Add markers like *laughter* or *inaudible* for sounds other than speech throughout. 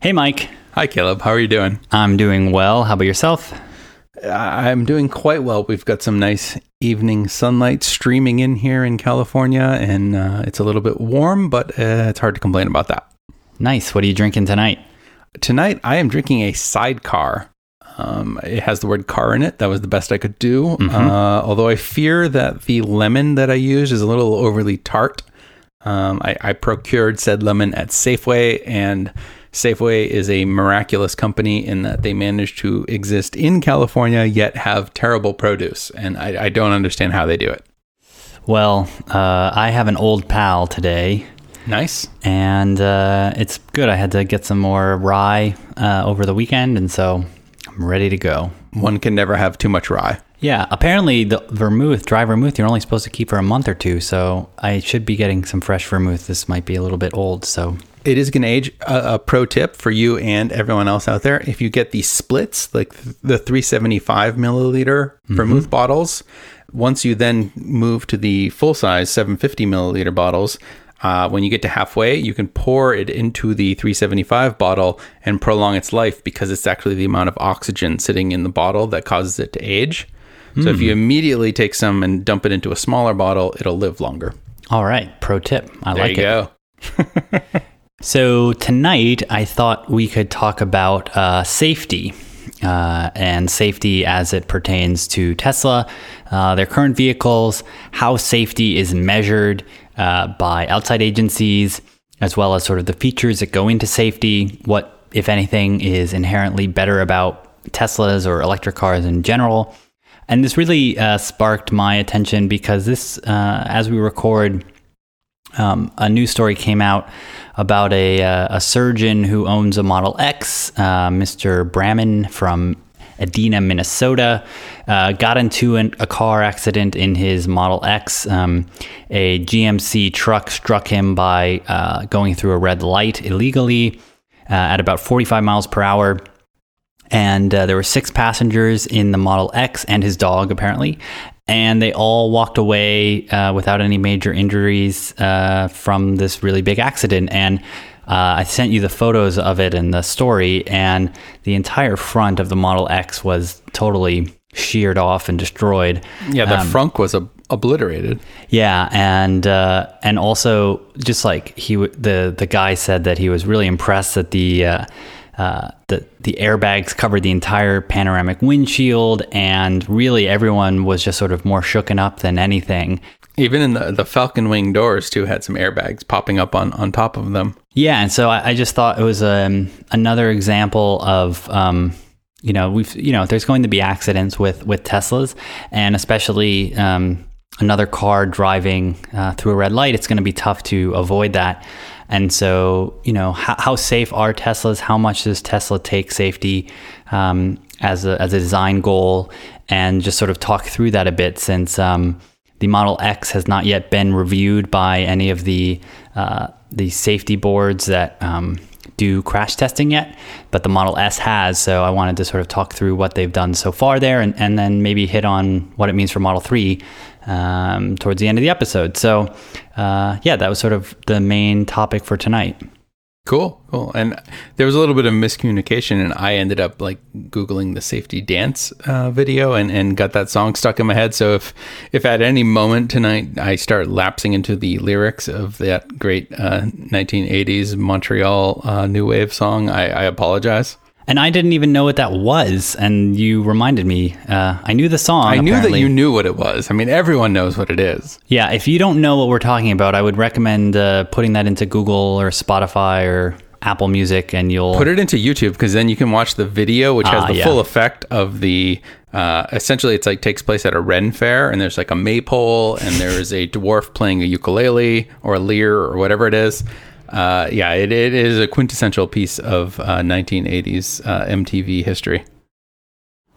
Hey, Mike. Hi, Caleb. How are you doing? I'm doing well. How about yourself? I'm doing quite well. We've got some nice evening sunlight streaming in here in California, and uh, it's a little bit warm, but uh, it's hard to complain about that. Nice. What are you drinking tonight? Tonight, I am drinking a sidecar. Um, it has the word car in it. That was the best I could do. Mhm. Uh, although I fear that the lemon that I used is a little overly tart. Um, I, I procured said lemon at Safeway, and Safeway is a miraculous company in that they manage to exist in California yet have terrible produce. And I, I don't understand how they do it. Well, uh, I have an old pal today, Nice. and uh, it's good. I had to get some more rye uh, over the weekend, and so I'm ready to go. One can never have too much rye. Yeah, apparently the vermouth, dry vermouth, you're only supposed to keep for a month or two, so I should be getting some fresh vermouth. This might be a little bit old, so It is going to age. A, a pro tip for you and everyone else out there: if you get the splits, like the 375 milliliter vermouth mm-hmm. bottles, once you then move to the full size 750 milliliter bottles, uh, when you get to halfway, you can pour it into the 375 bottle and prolong its life because it's actually the amount of oxygen sitting in the bottle that causes it to age. So if you hmm. immediately take some and dump it into a smaller bottle, it'll live longer. all right. Pro tip. I There like you it. *laughs* So tonight, I thought we could talk about uh, safety uh, and safety as it pertains to Tesla, uh, their current vehicles, how safety is measured uh, by outside agencies, as well as sort of the features that go into safety. What, if anything, is inherently better about Teslas or electric cars in general. And this really uh, sparked my attention because this, uh, as we record, um, a news story came out about a, uh, a surgeon who owns a Model X, uh, Mr. Braman from Edina, Minnesota, uh, got into an, a car accident in his Model X. Um, a GMC truck struck him by uh, going through a red light illegally uh, at about 45 miles per hour and uh, there were six passengers in the Model X and his dog apparently, and they all walked away uh, without any major injuries uh, from this really big accident. And uh, I sent you the photos of it and the story, and the entire front of the Model X was totally sheared off and destroyed. Yeah, the Um, frunk was ob- obliterated. Yeah, and uh, and also just like he w- the the guy said that he was really impressed that the uh, the the airbags covered the entire panoramic windshield, and really everyone was just sort of more shooken up than anything. Even in the, the Falcon Wing doors too had some airbags popping up on, on top of them. Yeah, and so I, I just thought it was um, another example of um, you know we've you know there's going to be accidents with with Teslas, and especially um, another car driving uh, through a red light. It's going to be tough to avoid that. And so you know how, how safe are Teslas? How much does Tesla take safety um, as a as a design goal? And just sort of talk through that a bit since. Um, the Model X has not yet been reviewed by any of the uh, the safety boards that um, do crash testing yet, but the Model S has. So I wanted to sort of talk through what they've done so far there, and, and then maybe hit on what it means for Model Three um, towards the end of the episode. So uh, yeah, that was sort of the main topic for tonight. Cool, cool. And there was a little bit of miscommunication, and I ended up like googling the safety dance uh, video and, and got that song stuck in my head. So if if at any moment tonight I start lapsing into the lyrics of that great uh, 1980s Montreal uh, new wave song, I, I apologize. And I didn't even know what that was, and you reminded me. Uh, I knew the song. I knew that you knew what it was. I mean, everyone knows what it is. Yeah, if you don't know what we're talking about, I would recommend uh, putting that into Google or Spotify or Apple Music, and you'll Put it into YouTube because then you can watch the video, which has Ah, the yeah. full effect of the. Uh, essentially, it's like takes place at a Ren fair, and there's like a maypole, and there is a dwarf playing a ukulele or a lyre or whatever it is. Uh, yeah, it, it is a quintessential piece of uh, 1980s uh, MTV history.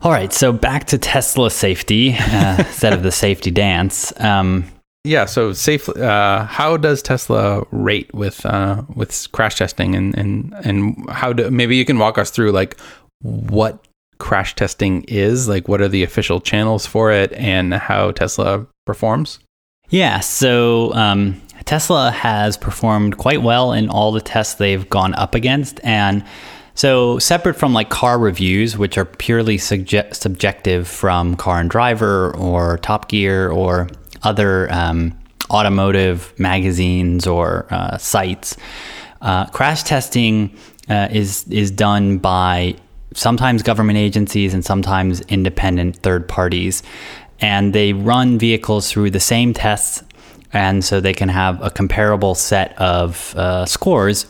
All right, so back to Tesla safety uh, *laughs* instead of the safety dance. Um, Yeah, so safely, uh, how does Tesla rate with uh, with crash testing, and and and how do maybe you can walk us through like what crash testing is, like what are the official channels for it, and how Tesla performs? yeah, so um, Tesla has performed quite well in all the tests they've gone up against. And so, separate from like car reviews, which are purely subje- subjective from Car and Driver or Top Gear or other um, automotive magazines or uh, sites, uh, crash testing uh, is is done by sometimes government agencies and sometimes independent third parties, and they run vehicles through the same tests, and so they can have a comparable set of uh, scores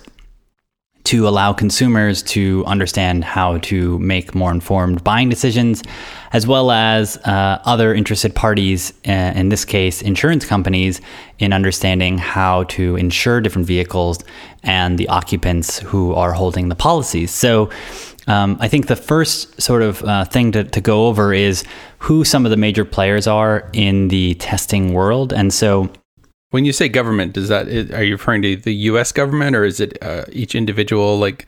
to allow consumers to understand how to make more informed buying decisions, as well as uh, other interested parties, uh, in this case, insurance companies, in understanding how to insure different vehicles and the occupants who are holding the policies. So, um, I think the first sort of uh, thing to, to go over is who some of the major players are in the testing world. And so, when you say government, does that are you referring to the U.S. government, or is it uh, each individual like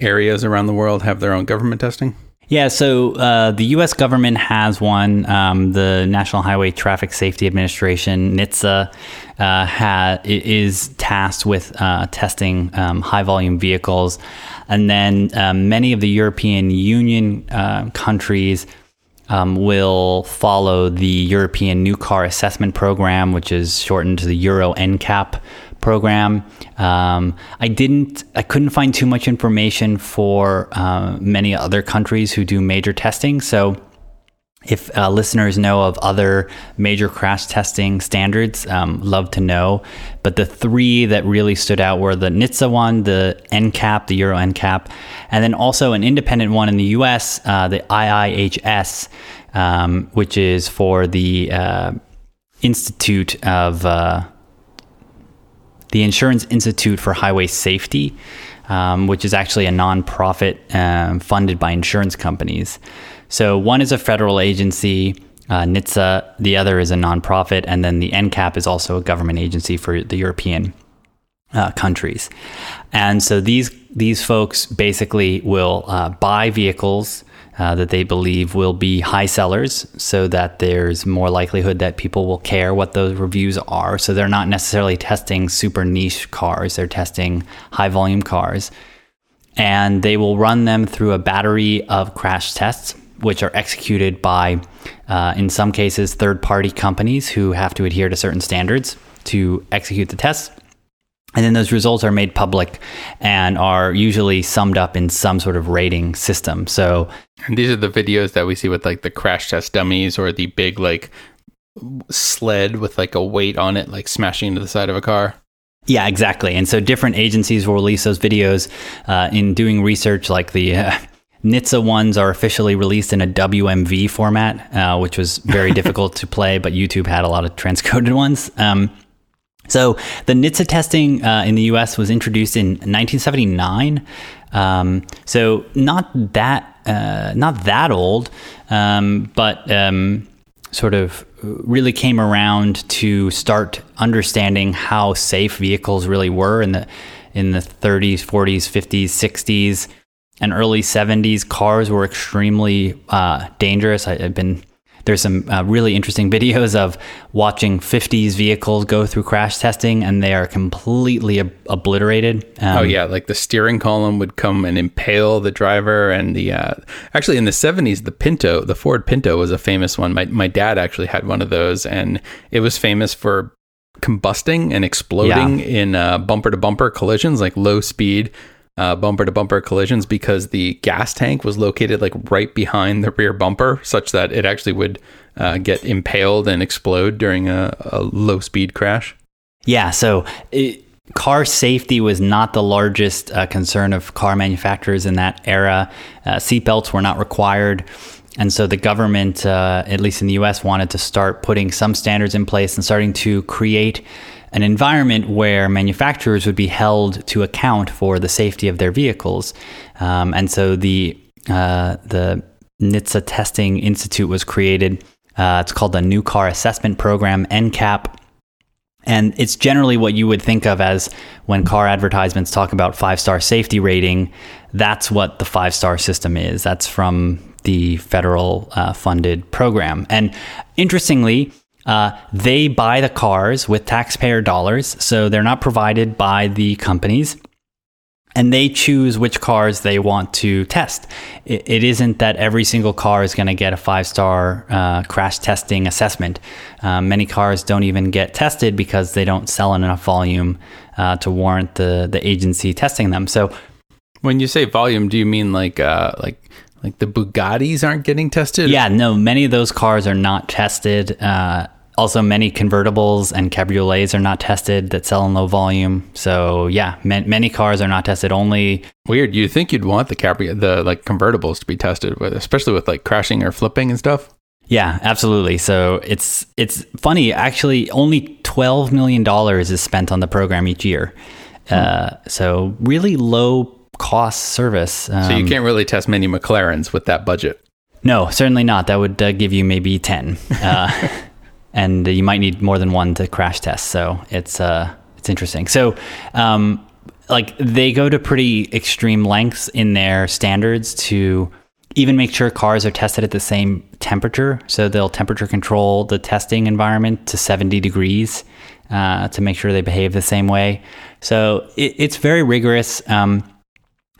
areas around the world have their own government testing? Yeah, so uh, the U.S. government has one. Um, the National Highway Traffic Safety Administration (NHTSA) uh, ha- is tasked with uh, testing um, high volume vehicles, and then um, many of the European Union uh, countries um, will follow the European New Car Assessment Program, which is shortened to the Euro NCAP program. Um, I didn't, I couldn't find too much information for uh, many other countries who do major testing. So if uh, listeners know of other major crash testing standards, um, love to know. But the three that really stood out were the NHTSA one, the NCAP, the Euro NCAP, and then also an independent one in the US, uh, the IIHS, um, which is for the uh, Institute of uh, the Insurance Institute for Highway Safety, um, which is actually a nonprofit um, funded by insurance companies. So one is a federal agency, uh, NHTSA, the other is a nonprofit, and then the NCAP is also a government agency for the European uh, countries. And so these these folks basically will uh, buy vehicles uh, that they believe will be high sellers, so that there's more likelihood that people will care what those reviews are. So they're not necessarily testing super niche cars; they're testing high volume cars, and they will run them through a battery of crash tests which are executed by, uh, in some cases, third party companies who have to adhere to certain standards to execute the tests. And then those results are made public and are usually summed up in some sort of rating system. So, and these are the videos that we see with like the crash test dummies or the big like sled with like a weight on it, like smashing into the side of a car. Yeah, exactly. And so different agencies will release those videos uh, in doing research, like the uh, *laughs* NHTSA ones are officially released in a WMV format, uh, which was very *laughs* difficult to play, but YouTube had a lot of transcoded *laughs* ones. Um, so the NHTSA testing uh, in the US was introduced in 1979. Um, so not that uh, not that old, um, but um, sort of really came around to start understanding how safe vehicles really were in the in the 30s, 40s, 50s, 60s and early 70s cars were extremely uh, dangerous. I, have been there's some uh, really interesting *laughs* videos of watching 50s vehicles go through crash testing and they are completely ob- obliterated. Um, oh yeah like the steering column would come and impale the driver and the uh, actually in the 70s the pinto the ford pinto was a famous one. My, my dad actually had one of those and it was famous for combusting and exploding yeah. in bumper to bumper collisions like low speed bumper to bumper collisions because the gas tank was located like right behind the rear bumper, such that it actually would uh, get impaled and explode during a, a low speed crash. Yeah, so it, car safety was not the largest uh, concern of car manufacturers in that era. Uh, seatbelts were not required. And so the government, uh, at least in the US, wanted to start putting some standards in place and starting to create an environment where manufacturers would be held to account for the safety of their vehicles. Um, and so the uh, the NHTSA Testing Institute was created. Uh, it's called the New Car Assessment Program, NCAP. And it's generally what you would think of as when car advertisements talk about five star safety rating. That's what the five star system is. That's from the federal uh, funded program. And interestingly, Uh, they buy the cars with taxpayer dollars, so they're not provided by the companies and they choose which cars they want to test. it, it isn't that every single car is going to get a five star uh, crash testing assessment. Um, many cars don't even get tested because they don't sell in enough volume uh, to warrant the, the agency testing them. So, when you say volume, do you mean like uh, like like the Bugattis aren't getting tested? Yeah, no, many of those cars are not tested. Uh, also, many convertibles and cabriolets are not tested that sell in low volume. So yeah, man, many cars are not tested. Only weird. You think you'd want the cabrio, the like convertibles to be tested with, especially with like crashing or flipping and stuff. Yeah, absolutely. So it's it's funny. Actually, only twelve million dollars is spent on the program each year. Hmm. Uh, so really low cost service. Um, so you um, can't really test many McLarens with that budget. No, certainly not. That would uh, give you maybe ten. *laughs* Uh, and you might need more than one to crash test. So it's uh, it's interesting. So um, like they go to pretty extreme lengths in their standards to even make sure cars are tested at the same temperature. So they'll temperature control the testing environment to 70 degrees uh, to make sure they behave the same way. So it, it's very rigorous. Um,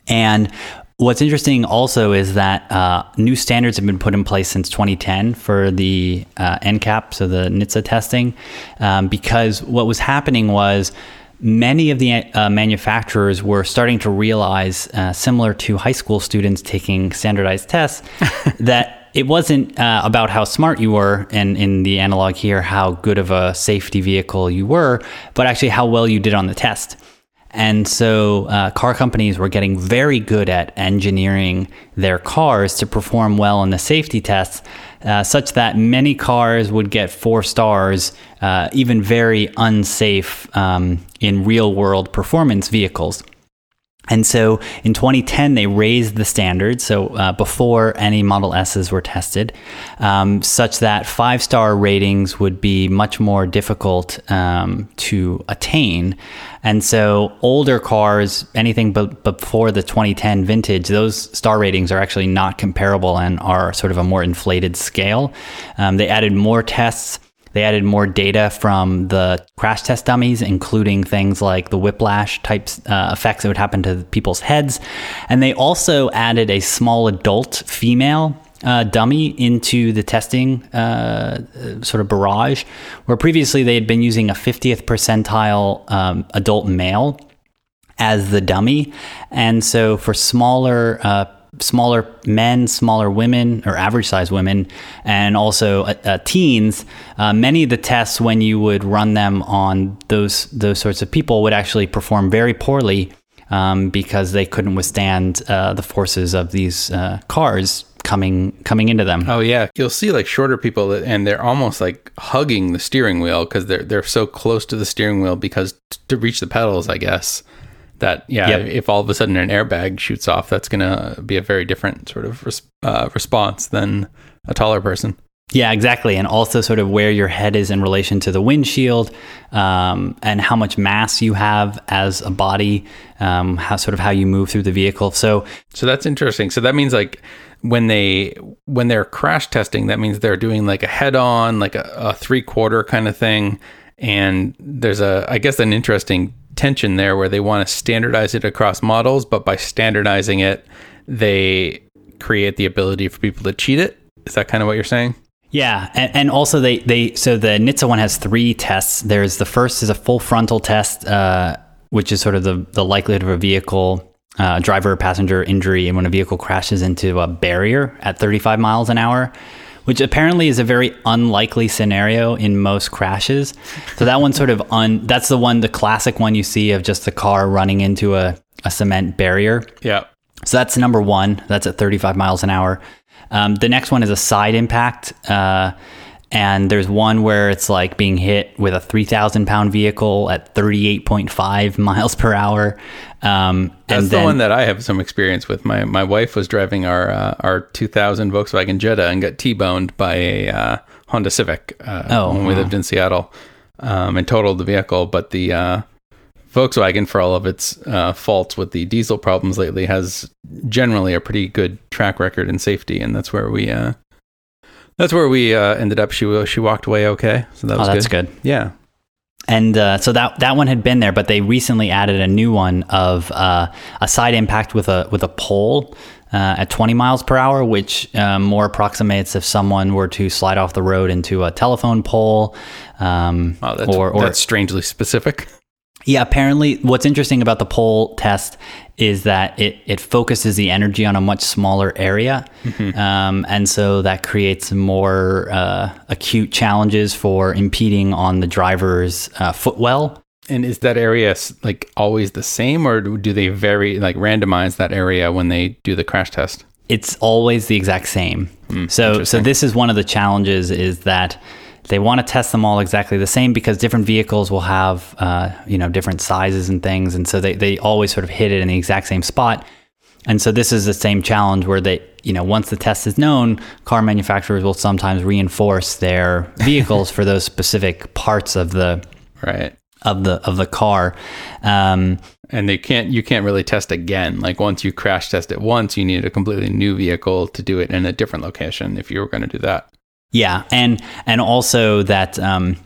and What's interesting also is that uh, new standards have been put in place since 2010 for the uh, NCAP, so the NHTSA testing, um, because what was happening was many of the uh, manufacturers were starting to realize, uh, similar to high school students taking standardized tests, *laughs* that it wasn't uh, about how smart you were, and in the analog here, how good of a safety vehicle you were, but actually how well you did on the test. And so uh, car companies were getting very good at engineering their cars to perform well in the safety tests, uh, such that many cars would get four stars, uh, even very unsafe um, in real world performance vehicles. And so in 2010, they raised the standard. So uh, before any Model S's were tested, um, such that five star ratings would be much more difficult um, to attain. And so older cars, anything but before the 2010 vintage, those star ratings are actually not comparable and are sort of a more inflated scale. Um, they added more tests they added more data from the crash test dummies, including things like the whiplash types uh, effects that would happen to people's heads. And they also added a small adult female uh, dummy into the testing uh, sort of barrage, where previously they had been using a 50th percentile um, adult male as the dummy. And so for smaller uh, smaller men, smaller women, or average size women, and also uh, uh, teens, uh, many of the tests, when you would run them on those those sorts of people, would actually perform very poorly um, because they couldn't withstand uh, the forces of these uh, cars coming coming into them. Oh yeah, you'll see like shorter people, and they're almost like hugging the steering wheel because they're they're so close to the steering wheel because to reach the pedals, I guess that yeah yep. if all of a sudden an airbag shoots off that's going to be a very different sort of res- uh, response than a taller person. Yeah exactly. And also sort of where your head is in relation to the windshield um, and how much mass you have as a body um, how sort of how you move through the vehicle. So so that's interesting. So that means like when they when they're crash testing that means they're doing like a head on like a, a three quarter kind of thing. And there's a i guess an interesting tension there where they want to standardize it across models, but by standardizing it, they create the ability for people to cheat it. Is that kind of what you're saying? Yeah, and, and also they they so the NHTSA one has three tests. There's the first is a full frontal test, uh, which is sort of the the likelihood of a vehicle. Uh, driver passenger injury and when a vehicle crashes into a barrier at 35 miles an hour which apparently is a very unlikely scenario in most crashes. So that one sort of un that's the one the classic one you see of just the car running into a, a cement barrier. Yeah. So that's number one. That's at 35 miles an hour. Um, the next one is a side impact. Uh, and there's one where it's like being hit with a 3,000 pound vehicle at 38.5 miles per hour. Um, That's the one that I have some experience with. My my wife was driving our uh, our 2000 Volkswagen Jetta and got T-boned by a uh, Honda Civic uh, oh, when we lived in Seattle um, and totaled the vehicle. But the uh, Volkswagen, for all of its uh, faults with the diesel problems lately, has generally a pretty good track record in safety, and that's where we uh, That's where we uh, ended up. She she walked away okay, so that Oh, was that's good. Yeah. And uh, so that that one had been there, but they recently added a new one of uh, a side impact with a with a pole uh, at 20 miles per hour, which um, more approximates if someone were to slide off the road into a telephone pole. Um, Oh, that's, or, or that's strangely specific. Yeah, apparently, what's interesting about the pole test is that it, it focuses the energy on a much smaller area. Um, and so that creates more uh, acute challenges for impeding on the driver's uh, footwell. And is that area like always the same, or do do they vary, like randomize that area when they do the crash test? It's always the exact same. so, so this is one of the challenges is that they want to test them all exactly the same because different vehicles will have, uh, you know, different sizes and things. And so they, they always sort of hit it in the exact same spot. And so this is the same challenge where they, you know, once the test is known, car manufacturers will sometimes reinforce their *laughs* vehicles for those specific parts of the Right. of the of the car. Um, And they can't, you can't really test again. Like once you crash test it once, you need a completely new vehicle to do it in a different location if you were going to do that. Yeah, and and also that um,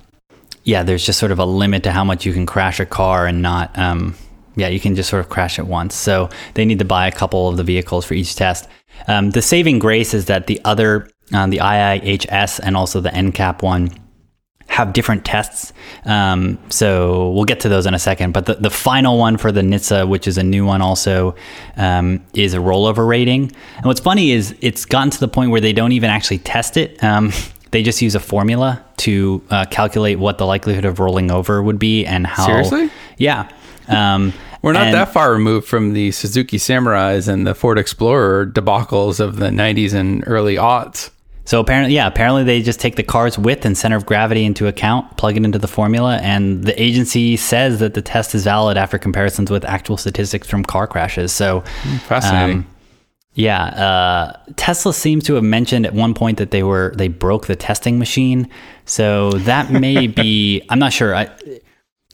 yeah, there's just sort of a limit to how much you can crash a car and not um, yeah, you can just sort of crash it once. So they need to buy a couple of the vehicles for each test. Um, the saving grace is that the other uh, the IIHS and also the NCAP one have different tests. Um, so we'll get to those in a second. But the, the final one for the NHTSA, which is a new one also, um, is a rollover rating. And what's funny is it's gotten to the point where they don't even actually test it. Um, *laughs* they just use a formula to uh, calculate what the likelihood of rolling over would be and how. Seriously? Yeah. Um, We're not and- that far removed from the Suzuki Samurais and the Ford Explorer debacles of the 90s and early aughts. So apparently, yeah, apparently they just take the car's width and center of gravity into account, plug it into the formula, and the agency says that the test is valid after comparisons with actual statistics from car crashes. So, Fascinating. um, yeah, uh, Tesla seems to have mentioned at one point that they were they broke the testing machine. So that may *laughs* be. I'm not sure. I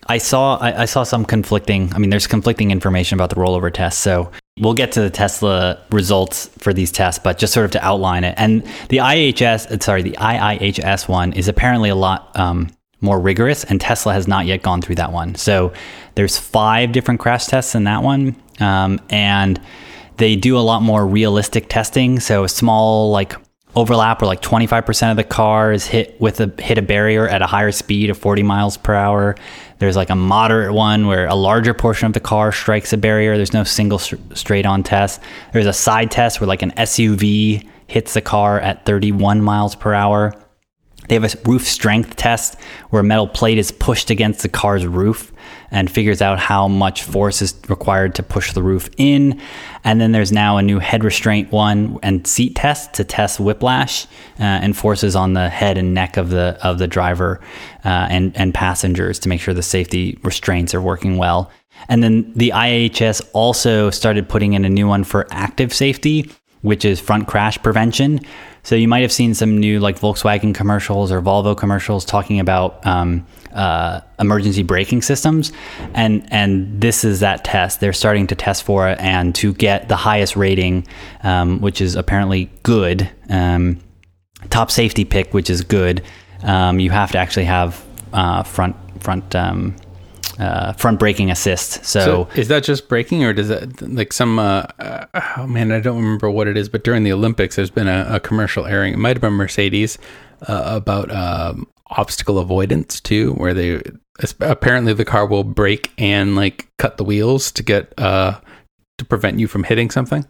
I saw I, I saw some conflicting. I mean, there's conflicting information about the rollover test. So we'll get to the Tesla results for these tests, but just sort of to outline it. And the IHS, uh, sorry, the IIHS one is apparently a lot um, more rigorous, and Tesla has not yet gone through that one. So there's five different crash tests in that one, um, and they do a lot more realistic testing. So a small like overlap where like 25% of the car is hit with a hit a barrier at a higher speed of 40 miles per hour. There's like a moderate one where a larger portion of the car strikes a barrier. There's no single straight on test. There's a side test where like an SUV hits the car at 31 miles per hour. They have a roof strength test where a metal plate is pushed against the car's roof and figures out how much force is required to push the roof in. And then there's now a new head restraint one and seat test to test whiplash uh, and forces on the head and neck of the of the driver uh, and and passengers to make sure the safety restraints are working well. And then the IHS also started putting in a new one for active safety, which is front crash prevention. So you might have seen some new like Volkswagen commercials or Volvo commercials talking about um, uh, emergency braking systems, and and this is that test. They're starting to test for it, and to get the highest rating, um, which is apparently good, um, top safety pick, which is good. Um, you have to actually have uh, front front um, uh, front braking assist. So, So is that just braking, or does that like some? Uh, uh, oh man, I don't remember what it is. But during the Olympics, there's been a, a commercial airing. It might have been Mercedes uh, about um, obstacle avoidance too, where they apparently the car will brake and like cut the wheels to get uh, to prevent you from hitting something.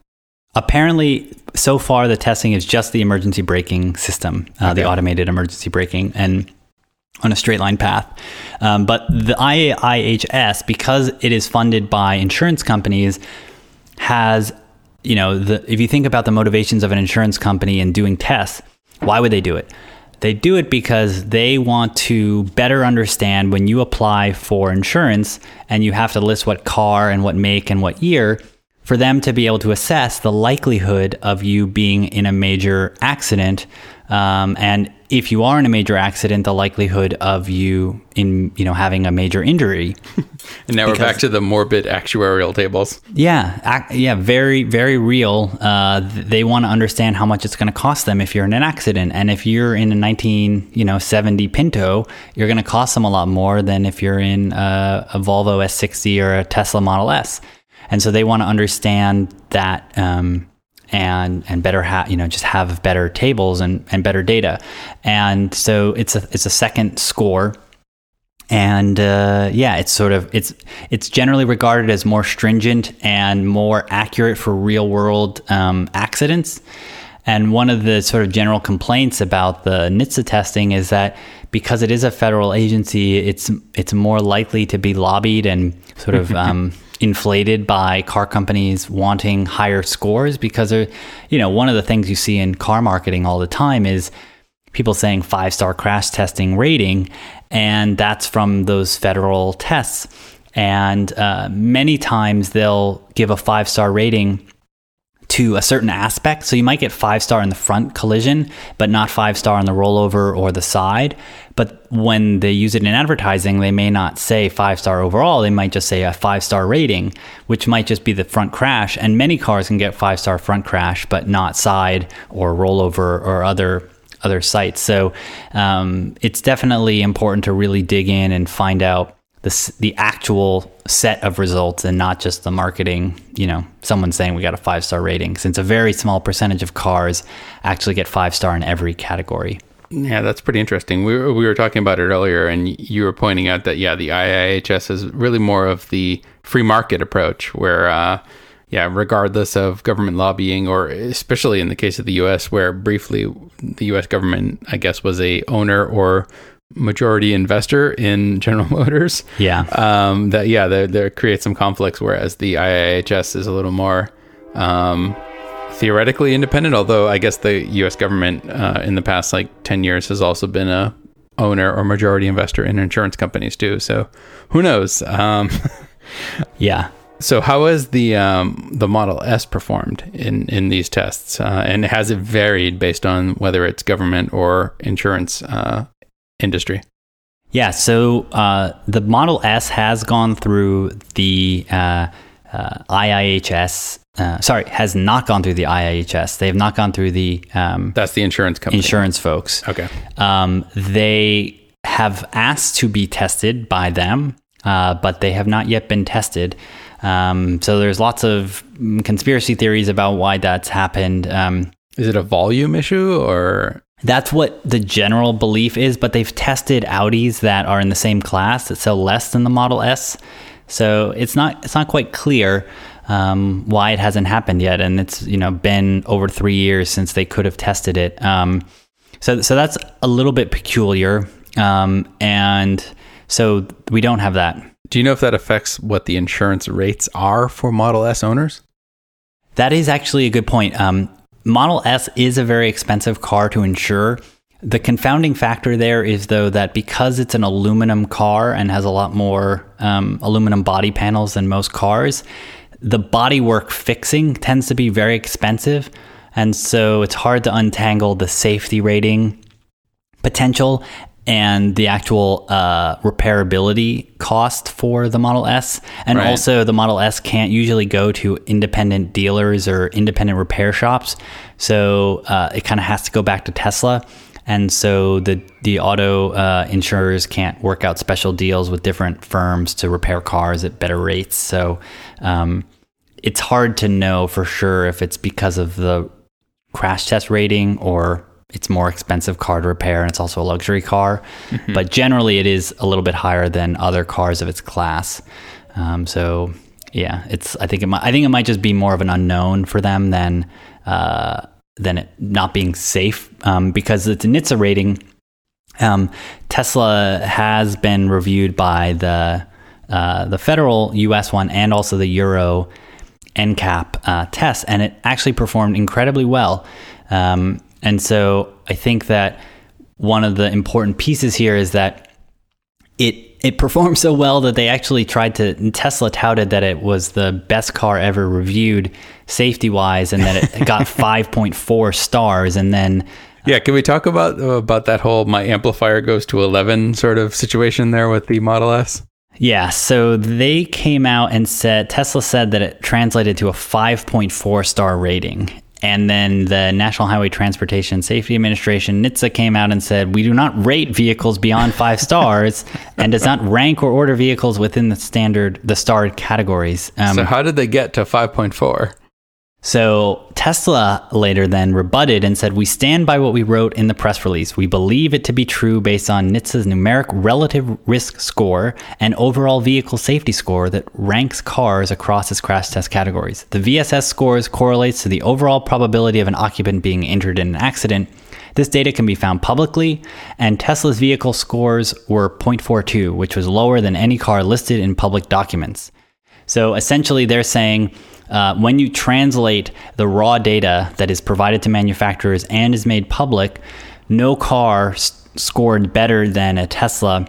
Apparently, so far the testing is just the emergency braking system, uh, the automated emergency braking, and on a straight line path. Um, but the IIHS, because it is funded by insurance companies, has you know the if you think about the motivations of an insurance company in doing tests, why would they do it? They do it because they want to better understand when you apply for insurance and you have to list what car and what make and what year for them to be able to assess the likelihood of you being in a major accident. Um, and if you are in a major accident, the likelihood of you in you know having a major injury. and *laughs* now we're back to the morbid actuarial tables. Yeah, ac- yeah, very very real. Uh, they want to understand how much it's going to cost them if you're in an accident, and if you're in a 19 you know 70 Pinto, you're going to cost them a lot more than if you're in a, a Volvo S60 or a Tesla Model S and so they want to understand that um, and and better have you know just have better tables and, and better data. And so it's a it's a second score. And uh, yeah it's sort of it's it's generally regarded as more stringent and more accurate for real world um, accidents. And one of the sort of general complaints about the NHTSA testing is that because it is a federal agency, it's it's more likely to be lobbied and sort of *laughs* um, inflated by car companies wanting higher scores because you know one of the things you see in car marketing all the time is people saying five star crash testing rating and that's from those federal tests and uh, many times they'll give a five star rating to a certain aspect. So you might get five star in the front collision, but not five star on the rollover or the side. But when they use it in advertising, they may not say five star overall. They might just say a five star rating, which might just be the front crash. And many cars can get five star front crash, but not side or rollover or other other sites. So um, it's definitely important to really dig in and find out the, the actual set of results and not just the marketing, you know, someone saying we got a five star rating, since a very small percentage of cars actually get five star in every category. Yeah, that's pretty interesting. We were, we were talking about it earlier, and you were pointing out that, yeah, the IIHS is really more of the free market approach where, uh, yeah, regardless of government lobbying, or especially in the case of the U.S., where briefly the U.S. government, I guess, was a owner or majority investor in *laughs* General Motors. Yeah. Um, that yeah, there there creates some conflicts, whereas the IIHS is a little more um, theoretically independent. Although I guess the U.S. government uh, in the past like ten years has also been a owner or majority investor in insurance companies too. So who knows? Um, *laughs* yeah. So how has the um, the Model S performed in in these tests, uh, and has it varied based on whether it's government or insurance uh, industry? Yeah, so uh, the Model S has gone through the uh, uh, IIHS. Uh, sorry, has not gone through the IIHS. They have not gone through the. Um, That's the insurance company. Insurance folks. Okay. Um, they have asked to be tested by them, uh, but they have not yet been tested. Um, so there's lots of conspiracy theories about why that's happened. Um, Is it a volume issue or? That's what the general belief is, but they've tested Audis that are in the same class that sell less than the Model S. So it's not it's not quite clear um, why it hasn't happened yet, and it's you know been over three years since they could have tested it. Um, so so that's a little bit peculiar, um, and so we don't have that. Do you know if that affects what the insurance rates are for Model S owners? That is actually a good point. Um, Model S is a very expensive car to insure. The confounding factor there is, though, that because it's an aluminum car and has a lot more um, aluminum body panels than most cars, the bodywork fixing tends to be very expensive. And so it's hard to untangle the safety rating potential and the actual uh, repairability cost for the Model S. And right. also, the Model S can't usually go to independent dealers or independent repair shops. So uh, it kind of has to go back to Tesla. And so the, the auto uh, insurers can't work out special deals with different firms to repair cars at better rates. So um, it's hard to know for sure if it's because of the crash test rating or it's more expensive car to repair and it's also a luxury car. Mm-hmm. But generally, it is a little bit higher than other cars of its class. Um, so yeah, it's I think it might I think it might just be more of an unknown for them than uh, than it not being safe um, because it's a NHTSA rating. Um, Tesla has been reviewed by the uh, the federal U.S. one and also the Euro NCAP uh, test, and it actually performed incredibly well. Um, and so I think that one of the important pieces here is that it it performed so well that they actually tried to Tesla touted that it was the best car ever reviewed safety wise and that it *laughs* got 5.4 stars and then uh, yeah, can we talk about about that whole my amplifier goes to 11 sort of situation there with the Model S? Yeah, so they came out and said Tesla said that it translated to a 5.4 star rating. And then the National Highway Transportation Safety Administration, NHTSA, came out and said, We do not rate vehicles beyond five stars *laughs* and does not rank or order vehicles within the standard, the starred categories. Um, so, how did they get to 5.4? So Tesla later then rebutted and said, We stand by what we wrote in the press release. We believe it to be true based on NHTSA's numeric relative risk score and overall vehicle safety score that ranks cars across its crash test categories. The VSS scores correlates to the overall probability of an occupant being injured in an accident. This data can be found publicly, and Tesla's vehicle scores were 0.42, which was lower than any car listed in public documents. So essentially, they're saying uh, when you translate the raw data that is provided to manufacturers and is made public, no car s- scored better than a Tesla.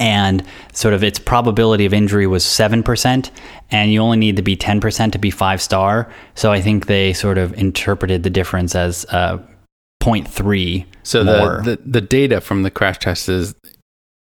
And sort of its probability of injury was 7%, and you only need to be 10% to be five star. So I think they sort of interpreted the difference as uh, 0.3 so the, the, the data from the crash test is,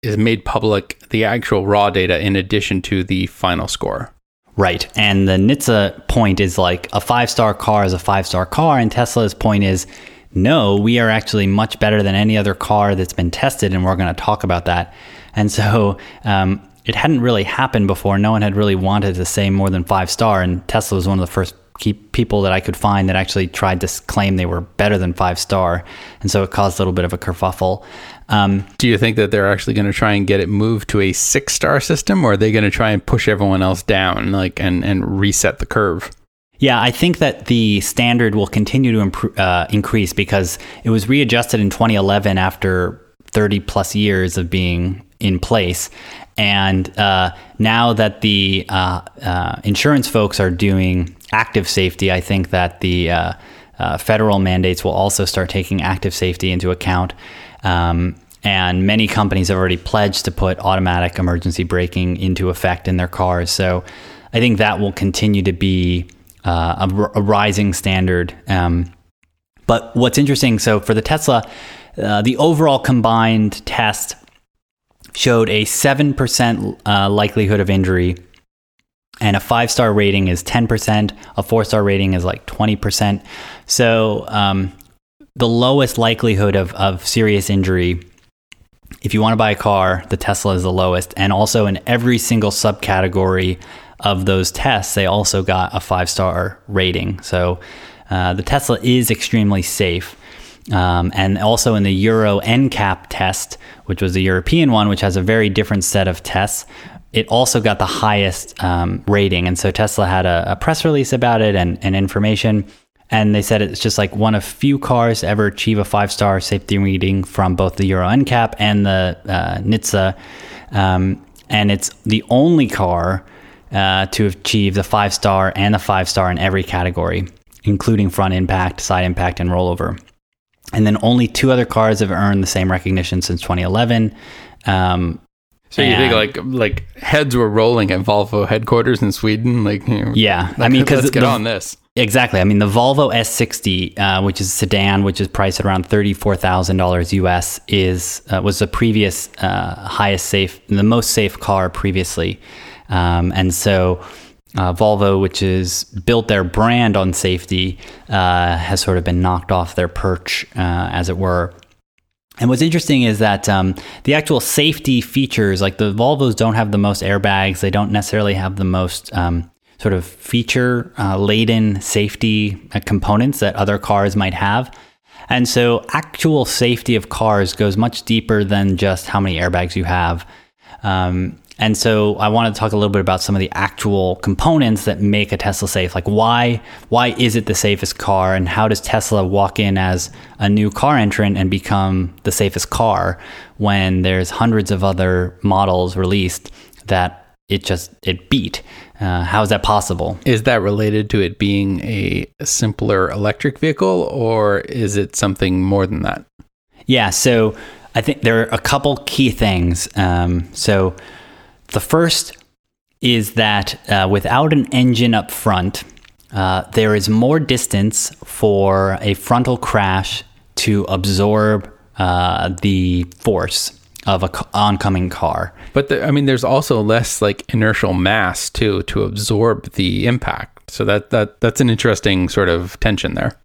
is made public, the actual raw data, in addition to the final score. Right. And the NHTSA point is like a five star car is a five star car. And Tesla's point is no, we are actually much better than any other car that's been tested. And we're going to talk about that. And so um, it hadn't really happened before. No one had really wanted to say more than five star. And Tesla was one of the first people that I could find that actually tried to claim they were better than five star. And so it caused a little bit of a kerfuffle. Um, Do you think that they're actually going to try and get it moved to a six star system, or are they going to try and push everyone else down, like and and reset the curve? Yeah, I think that the standard will continue to improve, uh, increase because it was readjusted in 2011 after 30 plus years of being in place. And uh, now that the uh, uh insurance folks are doing active safety, I think that the uh, uh, federal mandates will also start taking active safety into account. Um, and many companies have already pledged to put automatic emergency braking into effect in their cars. So I think that will continue to be uh, a, a, rising standard. Um, but what's interesting, so for the Tesla, uh, the overall combined test showed a 7% uh, likelihood of injury, and a five star rating is 10%, a four star rating is like 20%. So um, the lowest likelihood of, of serious injury if you want to buy a car, the Tesla is the lowest. And also in every single subcategory of those tests, they also got a five star rating. So uh, the Tesla is extremely safe. Um, and also in the Euro NCAP test, which was the European one, which has a very different set of tests, it also got the highest um, rating. And so Tesla had a, a press release about it and, and information. And they said it's just like one of few cars to ever achieve a five star safety rating from both the Euro NCAP and the uh, NHTSA. Um, and it's the only car uh, to achieve the five star and the five star in every category, including front impact, side impact, and rollover. And then only two other cars have earned the same recognition since 2011. Um, so you think like like heads were rolling at Volvo headquarters in Sweden? Like you know, yeah, I *laughs* mean, because let's get the, on this. Exactly. I mean, the Volvo S60, uh, which is a sedan, which is priced at around thirty-four thousand dollars US, is uh, was the previous uh, highest safe, the most safe car previously, um, and so. Uh, Volvo, which is built their brand on safety, uh, has sort of been knocked off their perch, uh, as it were. And what's interesting is that um, the actual safety features, like the Volvos, don't have the most airbags. They don't necessarily have the most um, sort of feature uh, laden safety uh, components that other cars might have. And so, actual safety of cars goes much deeper than just how many airbags you have. Um, and so, I want to talk a little bit about some of the actual components that make a Tesla safe. Like, why why is it the safest car, and how does Tesla walk in as a new car entrant and become the safest car when there's hundreds of other models released that it just it beat? Uh, how is that possible? Is that related to it being a simpler electric vehicle, or is it something more than that? Yeah. So I think there are a couple key things. Um, so the first is that uh, without an engine up front, uh, there is more distance for a frontal crash to absorb uh, the force of a c- oncoming car. But the, I mean, there's also less like inertial mass too to absorb the impact. So that that that's an interesting sort of tension there.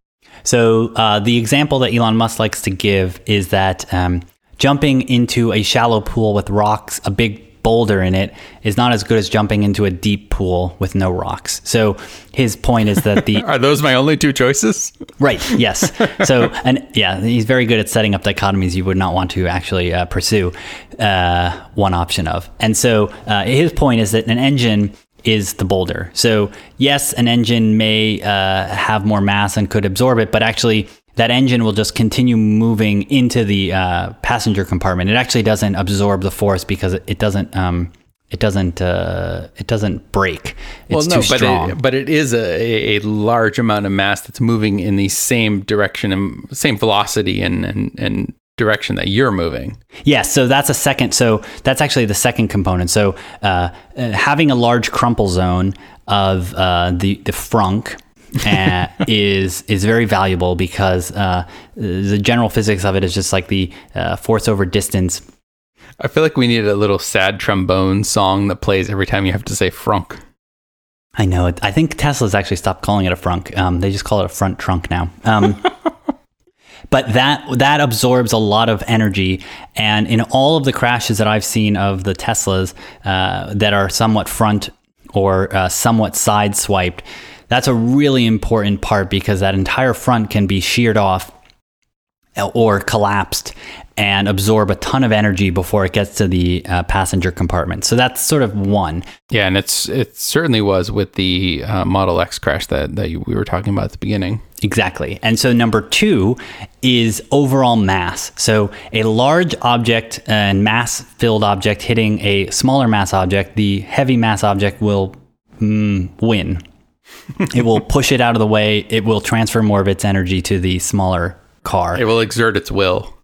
So uh, the example that Elon Musk likes to give is that um, jumping into a shallow pool with rocks, a big boulder in it, is not as good as jumping into a deep pool with no rocks. So his point is that the *laughs* Are those my only two choices? Right. Yes. So, and yeah, he's very good at setting up dichotomies you would not want to actually uh, pursue uh, one option of. And so, uh, his point is that an engine is the boulder. So, yes, an engine may uh, have more mass and could absorb it, but actually, that engine will just continue moving into the uh, passenger compartment. It actually doesn't absorb the force because it, doesn't. Um, it doesn't. Uh, it doesn't break. It's too but strong. it, but it is a, a large amount of mass that's moving in the same direction and same velocity and, and, and direction that you're moving. Yes, so that's a second. So that's actually the second component. So uh, uh, having a large crumple zone of uh, the the frunk *laughs* uh, is is very valuable because uh, the general physics of it is just like the uh, force over distance. I feel like we need a little sad trombone song that plays every time you have to say frunk. I know. I think Tesla's actually stopped calling it a frunk. Um, they just call it a front trunk now. Um, *laughs* but that that absorbs a lot of energy, and in all of the crashes that I've seen of the Teslas uh, that are somewhat front or uh, somewhat side swiped, that's a really important part because that entire front can be sheared off or collapsed and absorb a ton of energy before it gets to the uh, passenger compartment. So that's sort of one. Yeah, and it's it certainly was with the uh, Model X crash that that you, we were talking about at the beginning. Exactly. And so number two is overall mass. So a large object and mass filled object hitting a smaller mass object, the heavy mass object will mm, win. It will push it out of the way. It will transfer more of its energy to the smaller car. It will exert its will.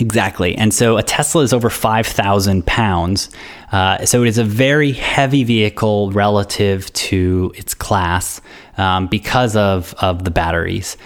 Exactly. And so a Tesla is over 5,000 pounds. Uh, so it is a very heavy vehicle relative to its class um, because of, of the batteries.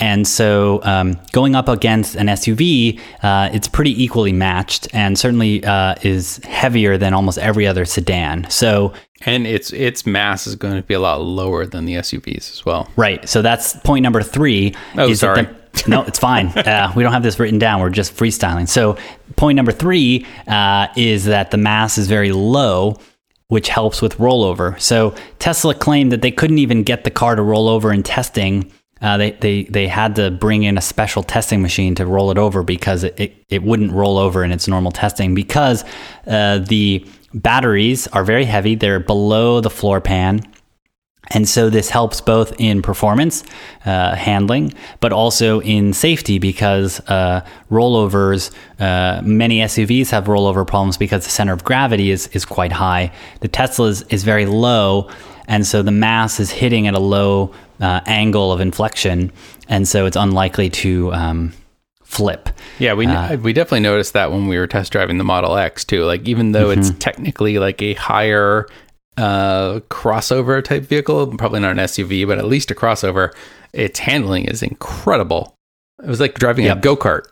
And so um, going up against an SUV, uh, it's pretty equally matched and certainly uh, is heavier than almost every other sedan. So And its its mass is going to be a lot lower than the SUVs as well. Right. So that's point number three. Oh, is sorry. the- no, it's fine. *laughs* Uh, we don't have this written down. We're just freestyling. So point number three uh, is that the mass is very low, which helps with rollover. So Tesla claimed that they couldn't even get the car to roll over in testing. Uh, they, they, they had to bring in a special testing machine to roll it over because it, it, it wouldn't roll over in its normal testing because uh, the batteries are very heavy. They're below the floor pan. And so this helps both in performance uh, handling, but also in safety because uh, rollovers, uh, many SUVs have rollover problems because the center of gravity is, is quite high. The Tesla is, is very low, and so the mass is hitting at a low uh, angle of inflection, and so it's unlikely to um, flip. Yeah, we we definitely noticed that when we were test driving the Model X too. Like even though it's technically like a higher uh, crossover type vehicle, probably not an SUV, but at least a crossover, its handling is incredible. It was like driving a go kart.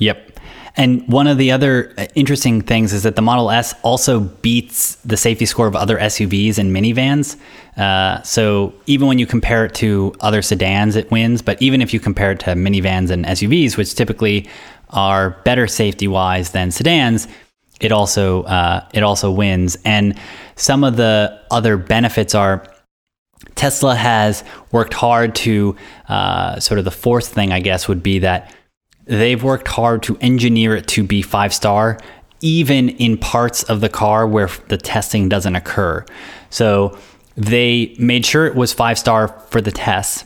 Yep. And one of the other uh, interesting things is that the Model S also beats the safety score of other SUVs and minivans. Uh, so even when you compare it to other sedans, it wins. But even if you compare it to minivans and SUVs, which typically are better safety wise than sedans, it also uh, it also wins. And some of the other benefits are Tesla has worked hard to uh, sort of the fourth thing, I guess, would be that they've worked hard to engineer it to be five star, even in parts of the car where the testing doesn't occur. So they made sure it was five star for the tests.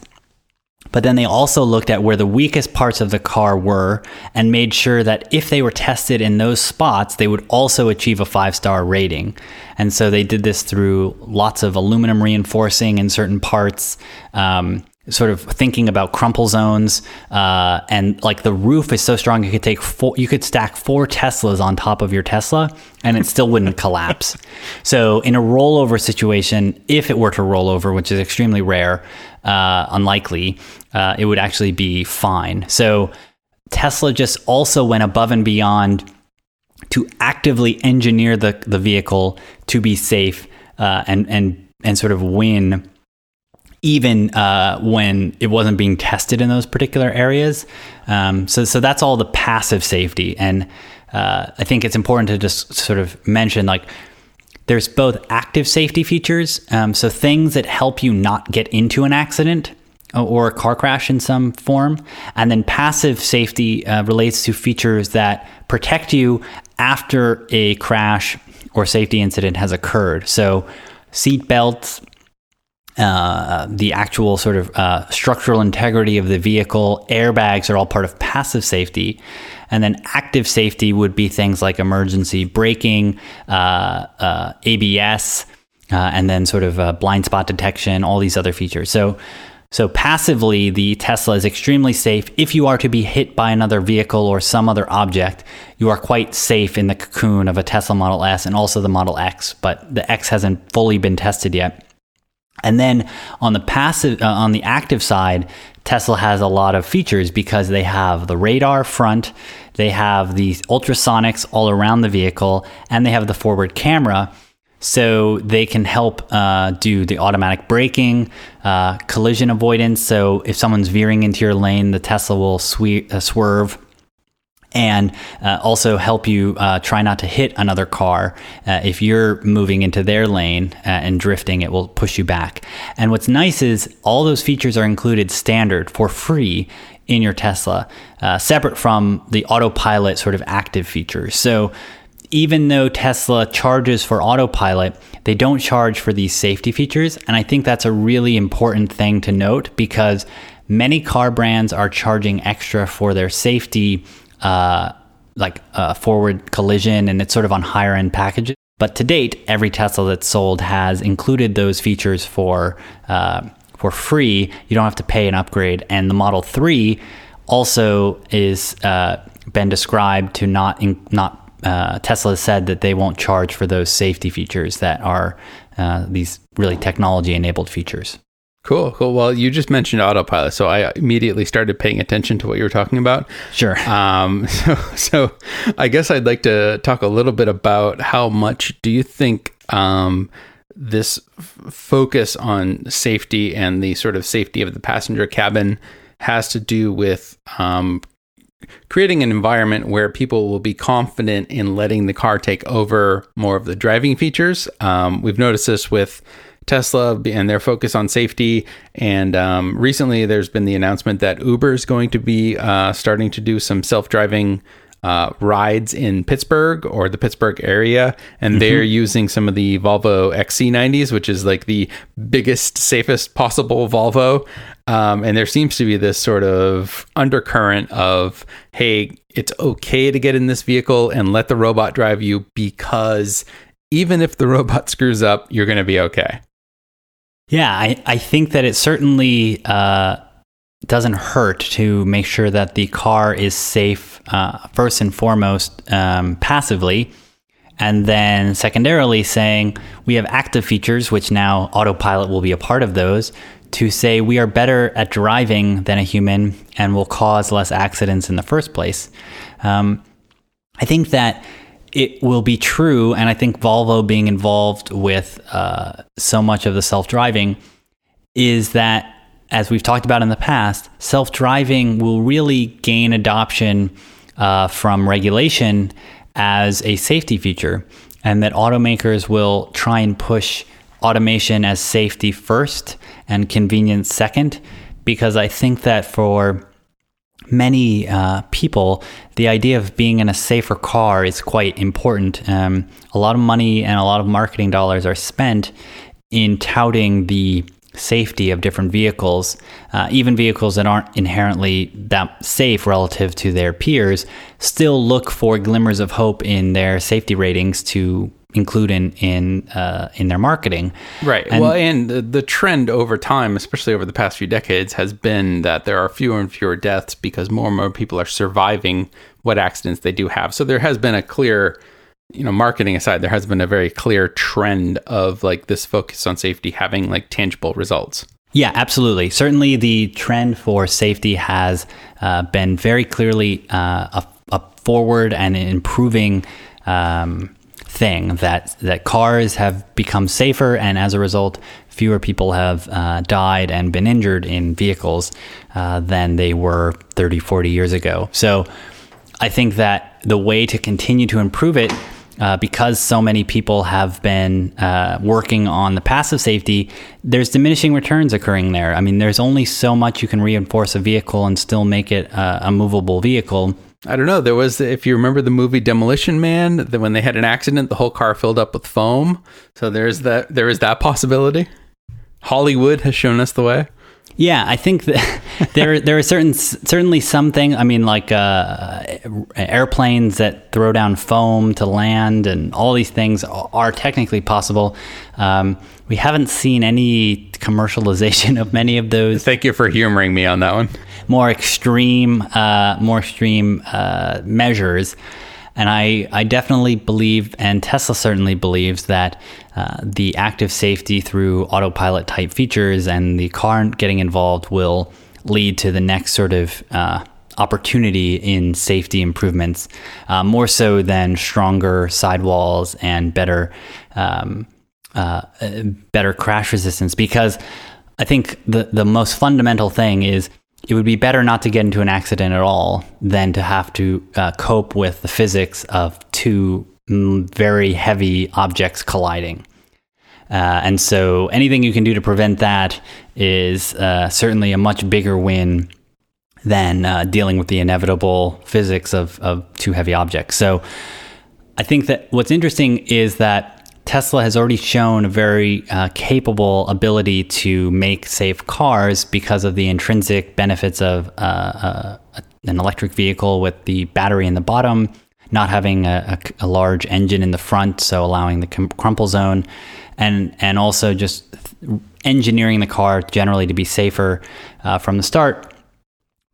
But then they also looked at where the weakest parts of the car were and made sure that if they were tested in those spots, they would also achieve a five star rating. And so they did this through lots of aluminum reinforcing in certain parts, um, sort of thinking about crumple zones, uh, and like the roof is so strong you could take four, you could stack four Teslas on top of your Tesla, and it still wouldn't collapse. *laughs* So in a rollover situation, if it were to roll over, which is extremely rare, uh, unlikely, uh, it would actually be fine. So Tesla just also went above and beyond to actively engineer the the vehicle to be safe uh, and and and sort of win even uh, when it wasn't being tested in those particular areas. Um, so, so that's all the passive safety. And uh, I think it's important to just sort of mention like there's both active safety features, um, so things that help you not get into an accident or a car crash in some form, and then passive safety uh, relates to features that protect you after a crash or safety incident has occurred. So, seat belts, uh, the actual sort of uh, structural integrity of the vehicle. Airbags are all part of passive safety. And then active safety would be things like emergency braking, uh, uh ABS, uh, and then sort of blind spot detection, all these other features. So, so passively, the Tesla is extremely safe. If you are to be hit by another vehicle or some other object, you are quite safe in the cocoon of a Tesla Model S and also the Model X, but the X hasn't fully been tested yet. And then on the passive, uh, on the active side, Tesla has a lot of features because they have the radar front, they have the ultrasonics all around the vehicle, and they have the forward camera. So they can help uh, do the automatic braking, uh, collision avoidance. So if someone's veering into your lane, the Tesla will swe- uh, swerve and uh, also help you uh, try not to hit another car. Uh, if you're moving into their lane uh, and drifting, it will push you back. And what's nice is all those features are included standard for free in your Tesla, uh, separate from the autopilot sort of active features. So even though Tesla charges for autopilot, they don't charge for these safety features. And I think that's a really important thing to note because many car brands are charging extra for their safety uh, like a forward collision and it's sort of on higher end packages. But to date, every Tesla that's sold has included those features for uh, for free. You don't have to pay an upgrade, and the Model Three also is uh, been described to not in, not uh, Tesla said that they won't charge for those safety features that are uh, these really technology enabled features. Cool, cool. Well, you just mentioned autopilot, so I immediately started paying attention to what you were talking about. Sure. Um, *laughs* so, so I guess I'd like to talk a little bit about how much do you think um, this f- focus on safety and the sort of safety of the passenger cabin has to do with um, creating an environment where people will be confident in letting the car take over more of the driving features. Um, we've noticed this with Tesla and their focus on safety. And um, recently, there's been the announcement that Uber is going to be uh, starting to do some self driving. Uh, rides in Pittsburgh or the Pittsburgh area, and mm-hmm. they're using some of the Volvo XC90s, which is like the biggest, safest possible Volvo. Um, and there seems to be this sort of undercurrent of, hey, it's okay to get in this vehicle and let the robot drive you because even if the *laughs* robot screws up, you're going to be okay. Yeah, I, I think that it certainly uh, doesn't hurt to make sure that the car is safe, uh, first and foremost, um, passively. And then secondarily, saying we have active features, which now autopilot will be a part of those, to say we are better at driving than a human and will cause less accidents in the first place. Um, I think that it will be true. And I think Volvo being involved with uh, so much of the self driving is that, as we've talked about in the past, self driving will really gain adoption uh, from regulation as a safety feature, and that automakers will try and push automation as safety first and convenience second, because I think that for many uh, people, the idea of being in a safer car is quite important. Um, a lot of money and a lot of marketing dollars are spent in touting the safety of different vehicles, uh, even vehicles that aren't inherently that safe relative to their peers, still look for glimmers of hope in their safety ratings to include in in uh, in their marketing. Right. And- well, and the, the trend over time, especially over the past few decades, has been that there are fewer and fewer deaths because more and more people are surviving what accidents they do have. So there has been a clear, you know, marketing aside, there has been a very clear trend of like this focus on safety having like tangible results. Yeah, absolutely. Certainly, the trend for safety has uh, been very clearly uh, a, a forward and improving um, thing. That that cars have become safer, and as a result, fewer people have uh, died and been injured in vehicles uh, than they were 30, 40 years ago. So, I think that the way to continue to improve it uh, because so many people have been uh, working on the passive safety, there's diminishing returns occurring there. I mean, there's only so much you can reinforce a vehicle and still make it uh, a movable vehicle. I don't know. There was, if you remember the movie Demolition Man, that when they had an accident, the whole car filled up with foam. So there's that. There is that possibility. Hollywood has shown us the way. Yeah, I think that *laughs* there there are certain certainly something. I mean, like uh, airplanes that throw down foam to land, and all these things are technically possible. Um, we haven't seen any commercialization *laughs* of many of those Thank you for humoring me on that one. More extreme, uh, more extreme uh, measures. And I, I definitely believe, and Tesla certainly believes, that uh, the active safety through autopilot type features and the car getting involved will lead to the next sort of uh, opportunity in safety improvements, uh, more so than stronger sidewalls and better, um, uh, uh, better crash resistance. Because I think the the most fundamental thing is it would be better not to get into an accident at all than to have to uh, cope with the physics of two mm, very heavy objects colliding. Uh, and so anything you can do to prevent that is uh, certainly a much bigger win than uh, dealing with the inevitable physics of, of two heavy objects. So I think that what's interesting is that Tesla has already shown a very uh, capable ability to make safe cars because of the intrinsic benefits of uh, uh, an electric vehicle with the battery in the bottom, not having a, a, a large engine in the front, so allowing the crumple zone, and and also just engineering the car generally to be safer uh, from the start.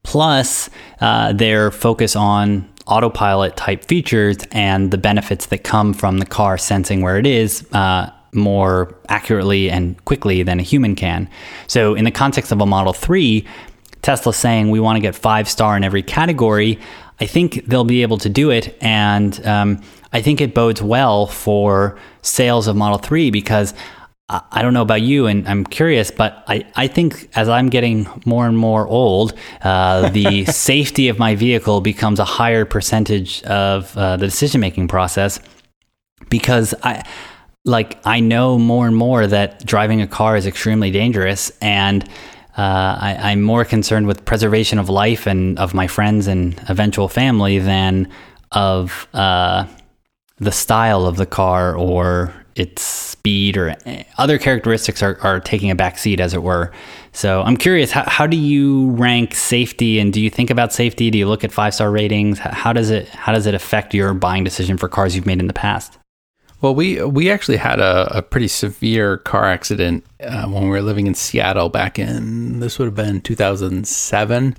Plus, uh, their focus on autopilot type features and the benefits that come from the car sensing where it is uh, more accurately and quickly than a human can. So, in the context of a Model 3, Tesla saying we want to get five star in every category, I think they'll be able to do it. And um, I think it bodes well for sales of Model 3 because I don't know about you, and I'm curious, but I, I think as I'm getting more and more old, uh, the *laughs* safety of my vehicle becomes a higher percentage of uh, the decision making process because I like I know more and more that driving a car is extremely dangerous, and uh, I, I'm more concerned with preservation of life and of my friends and eventual family than of uh, the style of the car or its speed or other characteristics are, are taking a back seat, as it were. So I'm curious, how, how do you rank safety, and do you think about safety? Do you look at five star ratings? How does it how does it affect your buying decision for cars you've made in the past? Well, we we actually had a, a pretty severe car accident uh, when we were living in Seattle back in this would have been 2007.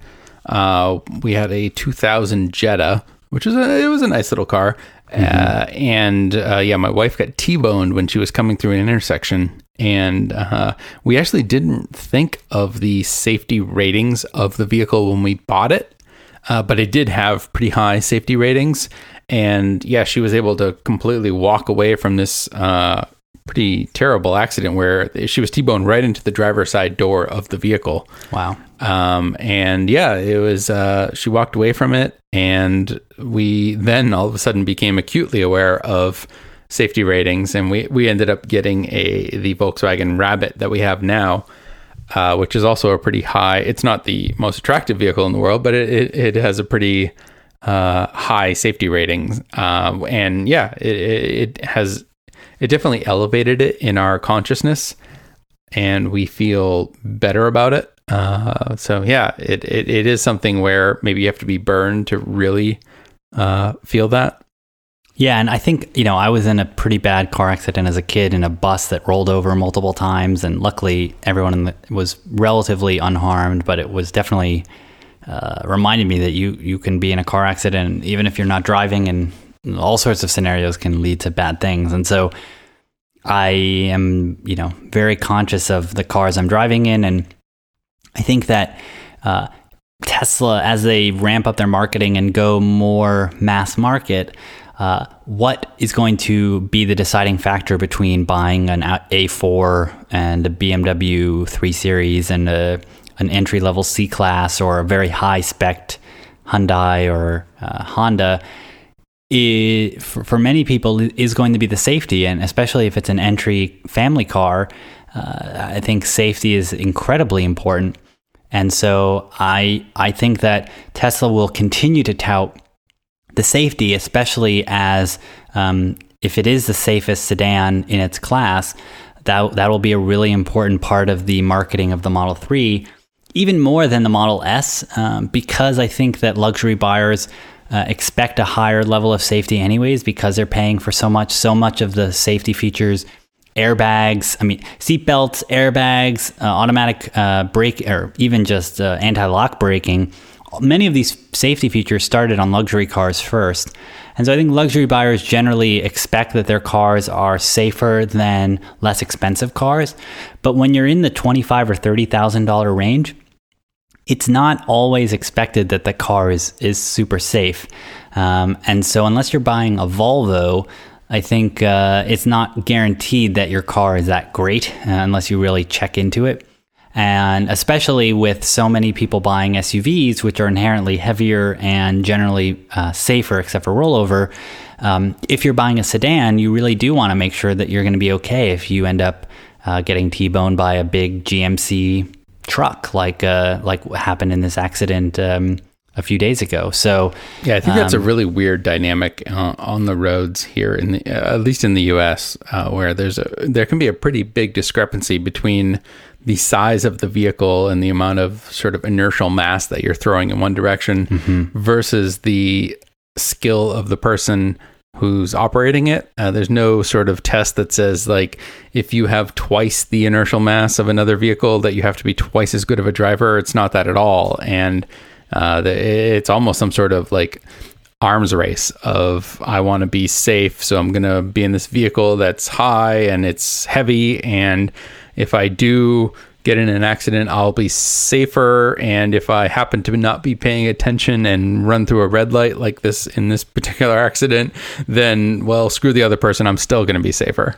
Uh, we had a 2000 Jetta, which was a, it was a nice little car, uh, and uh, yeah, my wife got T-boned when she was coming through an intersection, and uh, we actually didn't think of the safety ratings of the vehicle when we bought it, uh, but it did have pretty high safety ratings, and yeah, she was able to completely walk away from this uh, pretty terrible accident where she was T-boned right into the driver's side door of the vehicle. Wow. Um, and yeah, it was, uh, she walked away from it and we then all of a sudden became acutely aware of safety ratings and we, we ended up getting a, the Volkswagen Rabbit that we have now, uh, which is also a pretty high, it's not the most attractive vehicle in the world, but it, it, it has a pretty, uh, high safety ratings. Uh, and yeah, it, it, it has, it definitely elevated it in our consciousness and we feel better about it. Uh, so yeah, it, it, it is something where maybe you have to be burned to really uh, feel that. Yeah, and I think, you know, I was in a pretty bad car accident as a kid in a bus that rolled over multiple times. And luckily, everyone the, was relatively unharmed, but it was definitely uh, reminded me that you, you can be in a car accident, even if you're not driving, and all sorts of scenarios can lead to bad things. And so I am, you know, very conscious of the cars I'm driving in. And I think that uh, Tesla, as they ramp up their marketing and go more mass market, uh, what is going to be the deciding factor between buying an A4 and a BMW 3 Series and a, an entry level C Class or a very high spec Hyundai or uh, Honda? It, for, for, many people, is going to be the safety, and especially if it's an entry family car, uh, I think safety is incredibly important. And so I I think that Tesla will continue to tout the safety, especially as um, if it is the safest sedan in its class, that that will be a really important part of the marketing of the Model Three, even more than the Model S, um, because I think that luxury buyers. Uh, expect a higher level of safety anyways because they're paying for so much so much of the safety features airbags i mean seatbelts airbags uh, automatic uh, brake or even just uh, anti-lock braking many of these safety features started on luxury cars first. And so I think luxury buyers generally expect that their cars are safer than less expensive cars. But when you're in the twenty-five or thirty thousand dollar range, it's not always expected that the car is is super safe. Um, and so unless you're buying a Volvo, I think uh, it's not guaranteed that your car is that great uh, unless you really check into it. And especially with so many people buying SUVs, which are inherently heavier and generally uh, safer, except for rollover, um, if you're buying a sedan, you really do want to make sure that you're going to be okay if you end up uh, getting T-boned by a big GMC truck, like uh, like what happened in this accident um, a few days ago. So yeah, I think that's um, a really weird dynamic uh, on the roads here, in the, uh, at least in the U.S., uh, where there's a there can be a pretty big discrepancy between the size of the vehicle and the amount of sort of inertial mass that you're throwing in one direction mm-hmm. versus the skill of the person who's operating it. Uh, there's no sort of test that says like if you have twice the inertial mass of another vehicle that you have to be twice as good of a driver. It's not that at all, and uh, it's almost some sort of like arms race of I want to be safe, so I'm gonna be in this vehicle that's high and it's heavy and if I do get in an accident, I'll be safer. And if I happen to not be paying attention and run through a red light like this in this particular accident, then, well, screw the other person. I'm still going to be safer.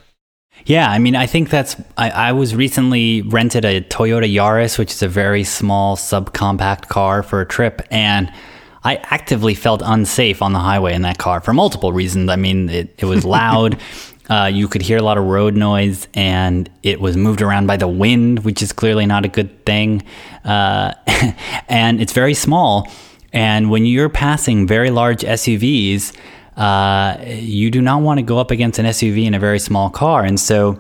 Yeah, I mean, I think that's. I, I, was recently rented a Toyota Yaris, which is a very small subcompact car for a trip, and I actively felt unsafe on the highway in that car for multiple reasons. I mean, it, it was loud. *laughs* Uh, you could hear a lot of road noise, and it was moved around by the wind, which is clearly not a good thing. Uh, *laughs* and it's very small. And when you're passing very large SUVs, uh, you do not want to go up against an SUV in a very small car. And so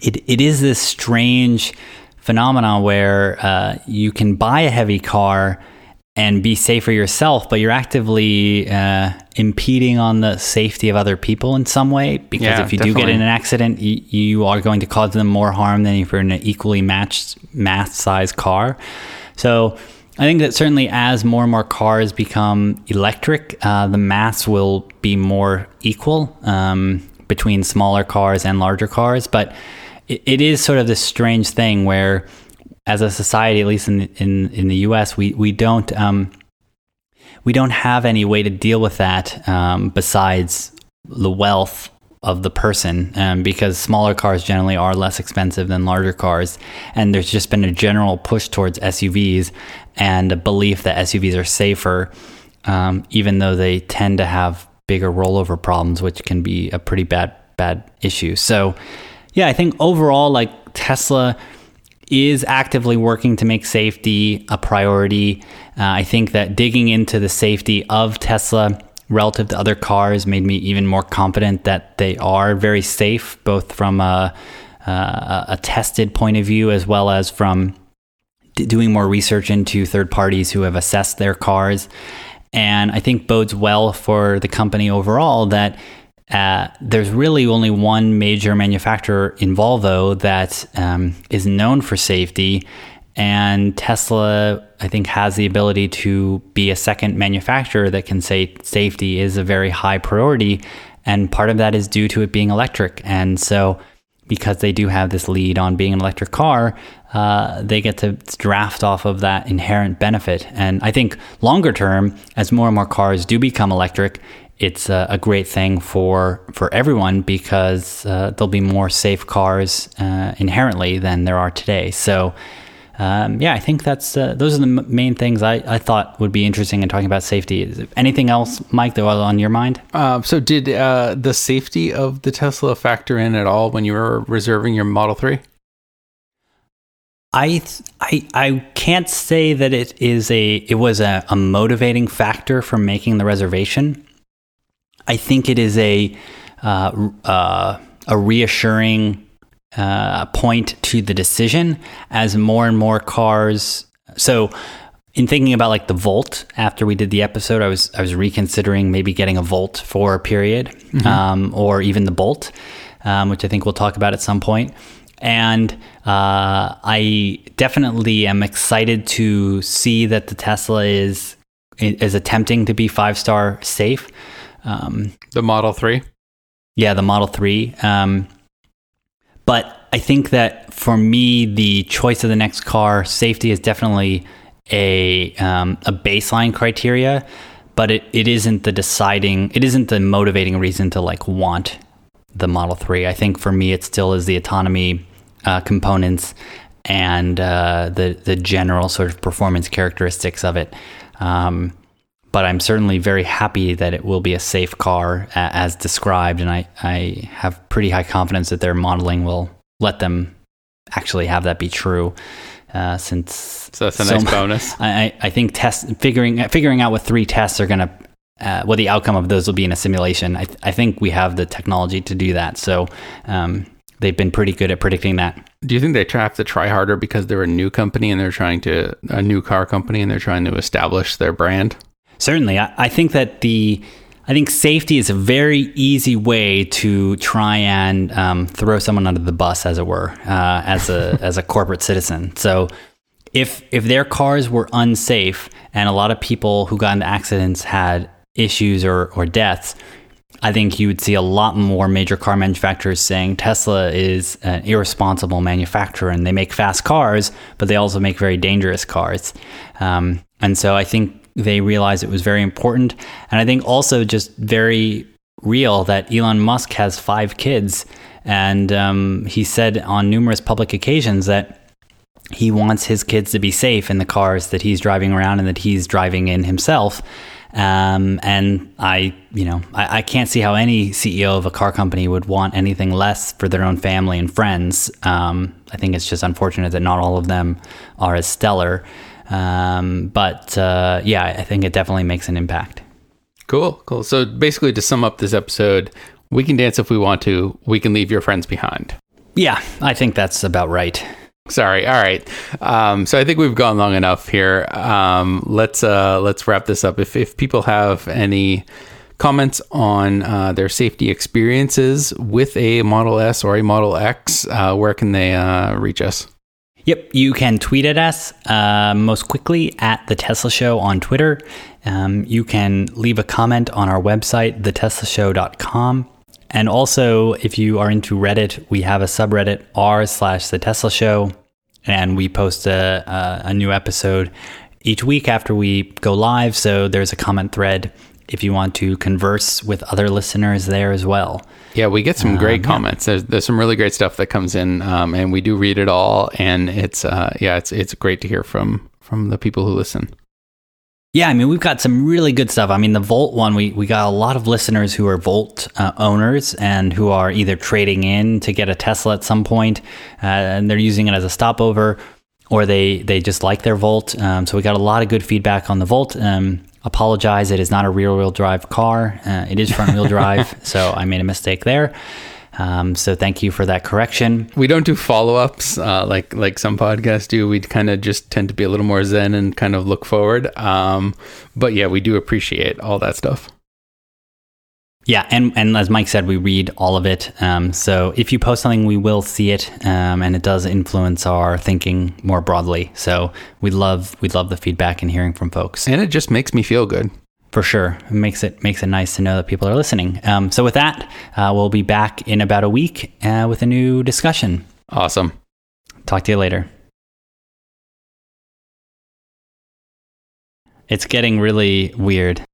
it, it is this strange phenomenon where uh, you can buy a heavy car and be safe for yourself, but you're actively uh, impeding on the safety of other people in some way. Because yeah, if you definitely. do get in an accident, you, you, are going to cause them more harm than if you're in an equally matched mass size car. So I think that certainly as more and more cars become electric, uh, the mass will be more equal um, between smaller cars and larger cars. But it, it is sort of this strange thing where as a society, at least in in, in the U.S., we we don't um, we don't have any way to deal with that um, besides the wealth of the person, um, because smaller cars generally are less expensive than larger cars, and there's just been a general push towards SUVs and a belief that SUVs are safer, um, even though they tend to have bigger rollover problems, which can be a pretty bad bad issue. So, yeah, I think overall, like Tesla is actively working to make safety a priority. Uh, I think that digging into the safety of Tesla relative to other cars made me even more confident that they are very safe, both from a, a, a tested point of view as well as from doing more research into third parties who have assessed their cars. And I think bodes well for the company overall that uh, there's really only one major manufacturer in Volvo that um, is known for safety. And Tesla, I think, has the ability to be a second manufacturer that can say safety is a very high priority. And part of that is due to it being electric. And so, because they do have this lead on being an electric car, uh, they get to draft off of that inherent benefit. And I think longer term, as more and more cars do become electric, it's a, a great thing for for everyone because uh, there'll be more safe cars uh, inherently than there are today. So. Um, yeah, I think that's uh, those are the m- main things I, I thought would be interesting in talking about safety. Is anything else, Mike, that was on your mind? Um, so, did uh, the safety of the Tesla factor in at all when you were reserving your Model Three? I th- I I can't say that it is a it was a, a motivating factor for making the reservation. I think it is a uh, uh, a reassuring uh, point to the decision as more and more cars. So, in thinking about like the Volt after we did the episode, I was I was reconsidering maybe getting a Volt for a period, mm-hmm. um, or even the Bolt, um, which I think we'll talk about at some point. And uh, I definitely am excited to see that the Tesla is is attempting to be five star safe. Um, the Model 3? Yeah, the Model 3. Um, but I think that for me, the choice of the next car, safety is definitely a, um, a baseline criteria, but it, it isn't the deciding, it isn't the motivating reason to like want the Model 3. I think for me, it still is the autonomy uh, components and uh, the, the general sort of performance characteristics of it. Um, but I'm certainly very happy that it will be a safe car as described, and I, I have pretty high confidence that their modeling will let them actually have that be true. Uh, since so that's a so nice bonus. *laughs* I, I think test figuring figuring out what three tests are going to uh, what the outcome of those will be in a simulation. I, I think we have the technology to do that. So um, they've been pretty good at predicting that. Do you think they have to try harder because they're a new company and they're trying to a new car company and they're trying to establish their brand? Certainly, I, I think that the I think safety is a very easy way to try and um, throw someone under the bus, as it were, uh, as a *laughs* as a corporate citizen. So, if if their cars were unsafe and a lot of people who got into accidents had issues or or deaths, I think you would see a lot more major car manufacturers saying Tesla is an irresponsible manufacturer and they make fast cars, but they also make very dangerous cars. Um, and so I think they realized it was very important. And I think also just very real that Elon Musk has five kids. And um, he said on numerous public occasions that he wants his kids to be safe in the cars that he's driving around and that he's driving in himself. Um, and I, you know, I, I, can't see how any CEO of a car company would want anything less for their own family and friends. Um, I think it's just unfortunate that not all of them are as stellar. Um, but uh, yeah, I think it definitely makes an impact. Cool, cool. So basically, to sum up this episode, we can dance if we want to. We can leave your friends behind. Yeah, I think that's about right. Sorry. All right. Um, so I think we've gone long enough here. Um, let's uh, let's wrap this up. If if people have any comments on uh, their safety experiences with a Model S or a Model X, uh, where can they uh, reach us? Yep, you can tweet at us uh, most quickly at The Tesla Show on Twitter. Um, you can leave a comment on our website, theteslashow.com. And also, if you are into Reddit, we have a subreddit r slash The Tesla Show, and we post a, a, a new episode each week after we go live. So there's a comment thread if you want to converse with other listeners there as well. Yeah, we get some great um, comments. Yeah. There's, there's some really great stuff that comes in, um, and we do read it all. And it's uh, yeah, it's it's great to hear from from the people who listen. Yeah, I mean, we've got some really good stuff. I mean, the Volt one, we, we got a lot of listeners who are Volt uh, owners and who are either trading in to get a Tesla at some point, uh, and they're using it as a stopover, or they, they just like their Volt. Um, so we got a lot of good feedback on the Volt. Um, apologize. It is not a rear wheel drive car. Uh, it is front wheel drive. *laughs* so I made a mistake there. Um, so thank you for that correction. We don't do follow ups uh, like like some podcasts do. We kind of just tend to be a little more zen and kind of look forward. Um, but yeah, we do appreciate all that stuff. Yeah, and, and as Mike said, we read all of it. Um, so if you post something, we will see it, um, and it does influence our thinking more broadly. So we love we love the feedback and hearing from folks. And it just makes me feel good. For sure, it makes it makes it nice to know that people are listening. Um, so with that, uh, we'll be back in about a week uh, with a new discussion. Awesome. Talk to you later. It's getting really weird.